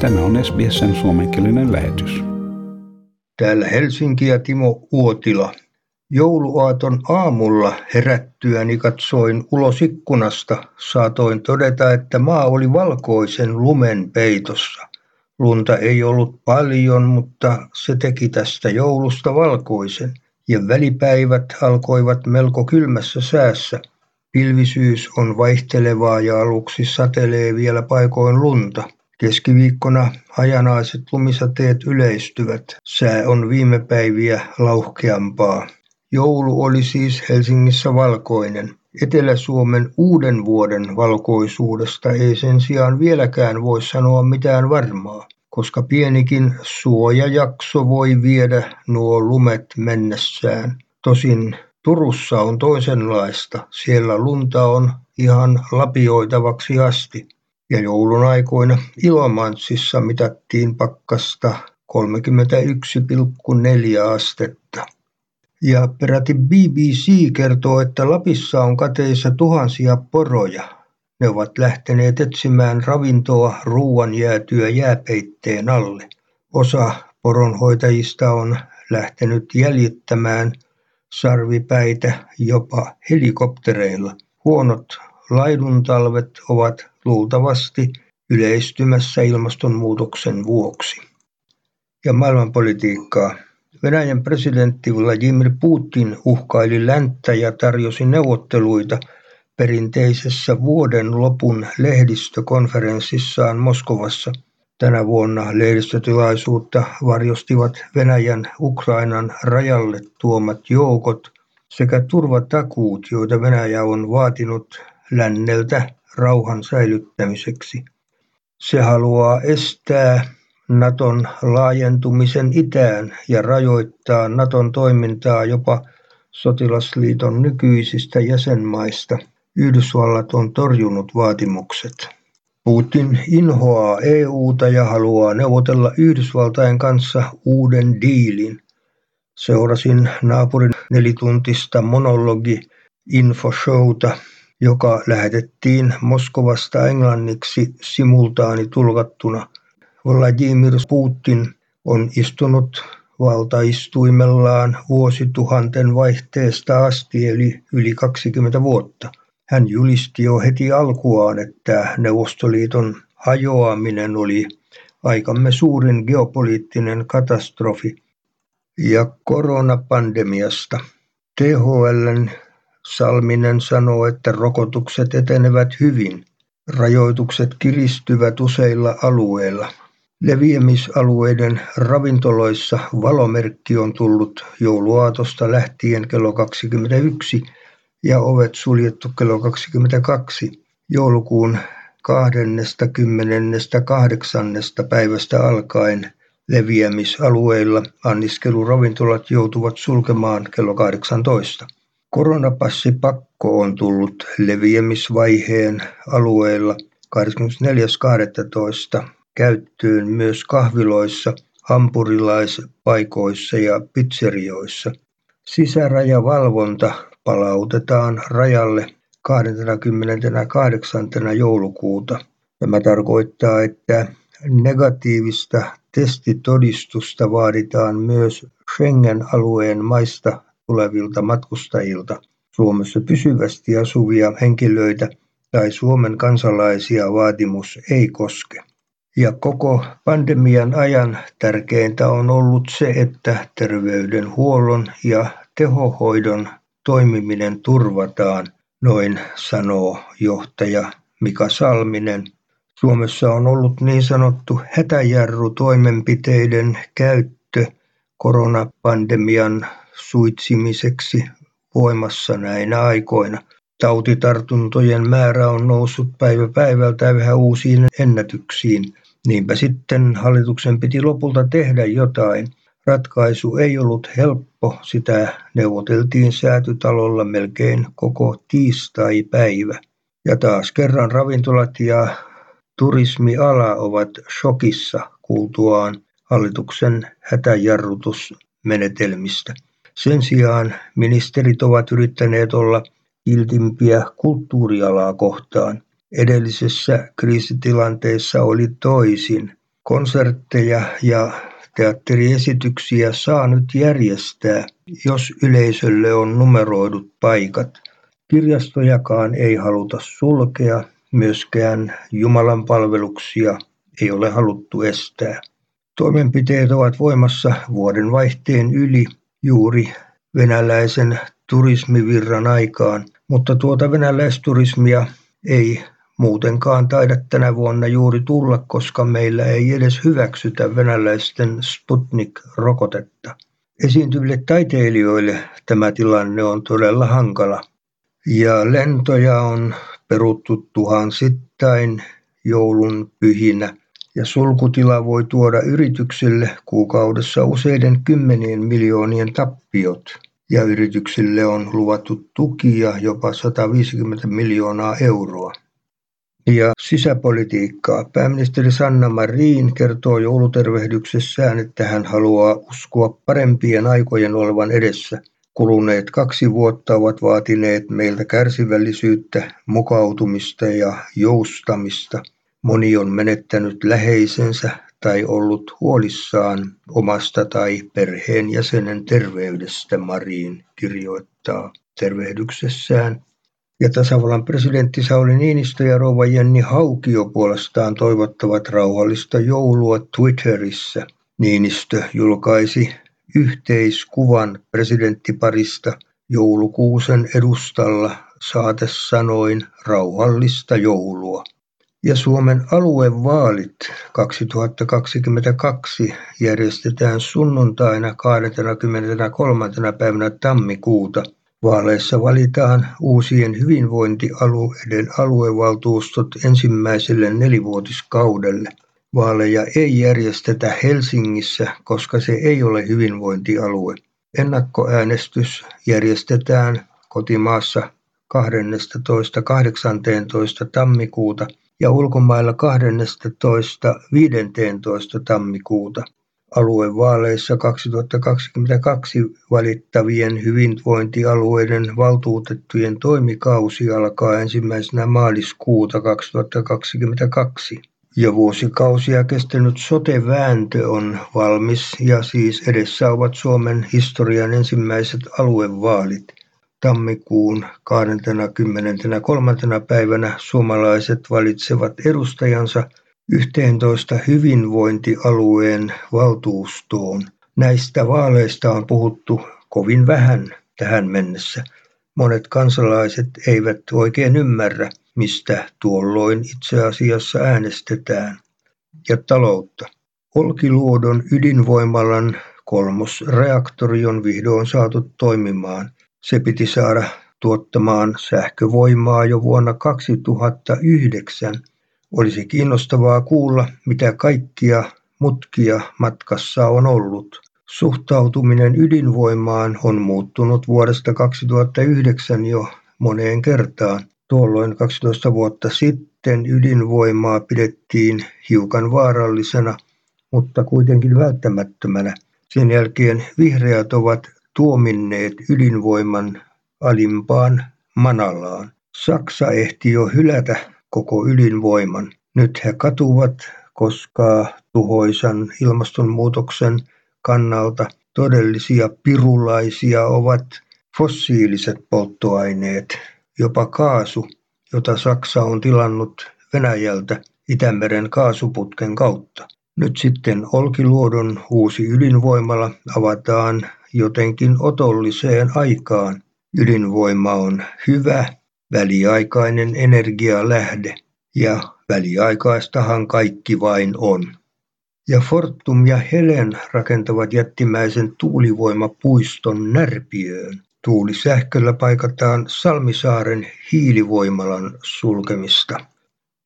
Tämä on SBSn suomenkielinen lähetys. Täällä Helsinki ja Timo Uotila. Jouluaaton aamulla herättyäni katsoin ulos ikkunasta. Saatoin todeta, että maa oli valkoisen lumen peitossa. Lunta ei ollut paljon, mutta se teki tästä joulusta valkoisen. Ja välipäivät alkoivat melko kylmässä säässä. Pilvisyys on vaihtelevaa ja aluksi satelee vielä paikoin lunta. Keskiviikkona hajanaiset lumisateet yleistyvät. Sää on viime päiviä lauhkeampaa. Joulu oli siis Helsingissä valkoinen. Etelä-Suomen uuden vuoden valkoisuudesta ei sen sijaan vieläkään voi sanoa mitään varmaa, koska pienikin suojajakso voi viedä nuo lumet mennessään. Tosin Turussa on toisenlaista. Siellä lunta on ihan lapioitavaksi asti. Ja joulun aikoina Ilomantsissa mitattiin pakkasta 31,4 astetta. Ja peräti BBC kertoo, että Lapissa on kateissa tuhansia poroja. Ne ovat lähteneet etsimään ravintoa ruuan jäätyä jääpeitteen alle. Osa poronhoitajista on lähtenyt jäljittämään sarvipäitä jopa helikoptereilla. Huonot laiduntalvet ovat luultavasti yleistymässä ilmastonmuutoksen vuoksi. Ja maailmanpolitiikkaa. Venäjän presidentti Vladimir Putin uhkaili länttä ja tarjosi neuvotteluita perinteisessä vuoden lopun lehdistökonferenssissaan Moskovassa. Tänä vuonna lehdistötilaisuutta varjostivat Venäjän Ukrainan rajalle tuomat joukot sekä turvatakuut, joita Venäjä on vaatinut länneltä rauhan säilyttämiseksi. Se haluaa estää Naton laajentumisen itään ja rajoittaa Naton toimintaa jopa sotilasliiton nykyisistä jäsenmaista. Yhdysvallat on torjunut vaatimukset. Putin inhoaa EUta ja haluaa neuvotella Yhdysvaltain kanssa uuden diilin. Seurasin naapurin nelituntista monologi infoshowta, joka lähetettiin Moskovasta englanniksi simultaanitulkattuna. Vladimir Putin on istunut valtaistuimellaan vuosituhanten vaihteesta asti eli yli 20 vuotta. Hän julisti jo heti alkuaan, että Neuvostoliiton hajoaminen oli aikamme suurin geopoliittinen katastrofi ja koronapandemiasta. THLn Salminen sanoo, että rokotukset etenevät hyvin. Rajoitukset kiristyvät useilla alueilla. Leviämisalueiden ravintoloissa valomerkki on tullut jouluaatosta lähtien kello 21 ja ovet suljettu kello 22. Joulukuun 28. päivästä alkaen leviämisalueilla anniskeluravintolat joutuvat sulkemaan kello 18. Koronapassipakko on tullut leviämisvaiheen alueilla 24.12. käyttöön myös kahviloissa, hampurilaispaikoissa ja pizzerioissa. Sisärajavalvonta palautetaan rajalle 28. joulukuuta. Tämä tarkoittaa, että negatiivista testitodistusta vaaditaan myös Schengen-alueen maista tulevilta matkustajilta, Suomessa pysyvästi asuvia henkilöitä tai Suomen kansalaisia vaatimus ei koske. Ja koko pandemian ajan tärkeintä on ollut se, että terveydenhuollon ja tehohoidon toimiminen turvataan, noin sanoo johtaja Mika Salminen. Suomessa on ollut niin sanottu hätäjarru toimenpiteiden käyttö koronapandemian suitsimiseksi voimassa näinä aikoina. Tautitartuntojen määrä on noussut päivä päivältä yhä uusiin ennätyksiin. Niinpä sitten hallituksen piti lopulta tehdä jotain. Ratkaisu ei ollut helppo, sitä neuvoteltiin säätytalolla melkein koko tiistai-päivä. Ja taas kerran ravintolat ja turismiala ovat shokissa kuultuaan hallituksen hätäjarrutusmenetelmistä. Sen sijaan ministerit ovat yrittäneet olla kiltimpiä kulttuurialaa kohtaan. Edellisessä kriisitilanteessa oli toisin. konsertteja ja teatteriesityksiä saa nyt järjestää, jos yleisölle on numeroidut paikat. Kirjastojakaan ei haluta sulkea, myöskään Jumalan palveluksia ei ole haluttu estää. Toimenpiteet ovat voimassa vuoden vaihteen yli juuri venäläisen turismivirran aikaan, mutta tuota venäläisturismia ei muutenkaan taida tänä vuonna juuri tulla, koska meillä ei edes hyväksytä venäläisten Sputnik-rokotetta. Esiintyville taiteilijoille tämä tilanne on todella hankala. Ja lentoja on peruttu tuhansittain joulun pyhinä. Ja sulkutila voi tuoda yrityksille kuukaudessa useiden kymmenien miljoonien tappiot. Ja yrityksille on luvattu tukia jopa 150 miljoonaa euroa ja sisäpolitiikkaa. Pääministeri Sanna Marin kertoo joulutervehdyksessään, että hän haluaa uskoa parempien aikojen olevan edessä. Kuluneet kaksi vuotta ovat vaatineet meiltä kärsivällisyyttä, mukautumista ja joustamista. Moni on menettänyt läheisensä tai ollut huolissaan omasta tai perheenjäsenen terveydestä, Marin kirjoittaa tervehdyksessään. Ja tasavallan presidentti Sauli Niinistö ja rouva Jenni Haukio puolestaan toivottavat rauhallista joulua Twitterissä. Niinistö julkaisi yhteiskuvan presidenttiparista joulukuusen edustalla saatesanoin rauhallista joulua. Ja Suomen aluevaalit 2022 järjestetään sunnuntaina 23. päivänä tammikuuta – Vaaleissa valitaan uusien hyvinvointialueiden aluevaltuustot ensimmäiselle nelivuotiskaudelle. Vaaleja ei järjestetä Helsingissä, koska se ei ole hyvinvointialue. Ennakkoäänestys järjestetään kotimaassa 12.–18. tammikuuta ja ulkomailla 12.–15. tammikuuta. Aluevaaleissa 2022 valittavien hyvinvointialueiden valtuutettujen toimikausi alkaa ensimmäisenä maaliskuuta 2022 ja vuosikausia kestänyt sote-vääntö on valmis ja siis edessä ovat Suomen historian ensimmäiset aluevaalit. Tammikuun 23. päivänä suomalaiset valitsevat edustajansa – yhteentoista hyvinvointialueen valtuustoon. Näistä vaaleista on puhuttu kovin vähän tähän mennessä. Monet kansalaiset eivät oikein ymmärrä, mistä tuolloin itse asiassa äänestetään. Ja taloutta. Olkiluodon ydinvoimalan kolmosreaktori on vihdoin saatu toimimaan. Se piti saada tuottamaan sähkövoimaa jo vuonna 2009 olisi kiinnostavaa kuulla, mitä kaikkia mutkia matkassa on ollut. Suhtautuminen ydinvoimaan on muuttunut vuodesta 2009 jo moneen kertaan. Tuolloin 12 vuotta sitten ydinvoimaa pidettiin hiukan vaarallisena, mutta kuitenkin välttämättömänä. Sen jälkeen vihreät ovat tuominneet ydinvoiman alimpaan manalaan. Saksa ehti jo hylätä koko ydinvoiman. Nyt he katuvat, koska tuhoisan ilmastonmuutoksen kannalta todellisia pirulaisia ovat fossiiliset polttoaineet, jopa kaasu, jota Saksa on tilannut Venäjältä Itämeren kaasuputken kautta. Nyt sitten Olkiluodon uusi ydinvoimala avataan jotenkin otolliseen aikaan. Ydinvoima on hyvä väliaikainen energialähde, ja väliaikaistahan kaikki vain on. Ja Fortum ja Helen rakentavat jättimäisen tuulivoimapuiston Närpiöön. Tuulisähköllä paikataan Salmisaaren hiilivoimalan sulkemista.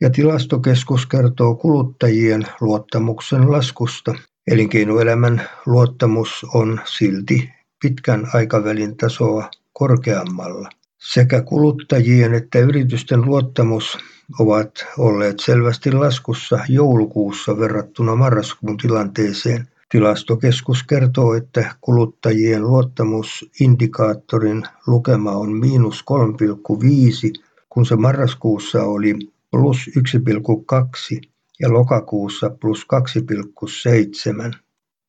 Ja tilastokeskus kertoo kuluttajien luottamuksen laskusta. Elinkeinoelämän luottamus on silti pitkän aikavälin tasoa korkeammalla. Sekä kuluttajien että yritysten luottamus ovat olleet selvästi laskussa joulukuussa verrattuna marraskuun tilanteeseen. Tilastokeskus kertoo, että kuluttajien luottamusindikaattorin lukema on miinus 3,5, kun se marraskuussa oli plus 1,2 ja lokakuussa plus 2,7.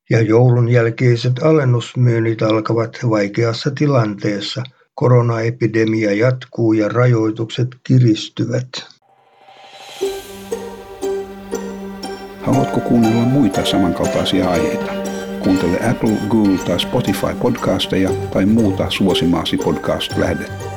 Ja joulun jälkeiset alennusmyynnit alkavat vaikeassa tilanteessa. Koronaepidemia jatkuu ja rajoitukset kiristyvät. Haluatko kuunnella muita samankaltaisia aiheita? Kuuntele Apple, Google tai Spotify podcasteja tai muuta suosimaasi podcast-lähdettä.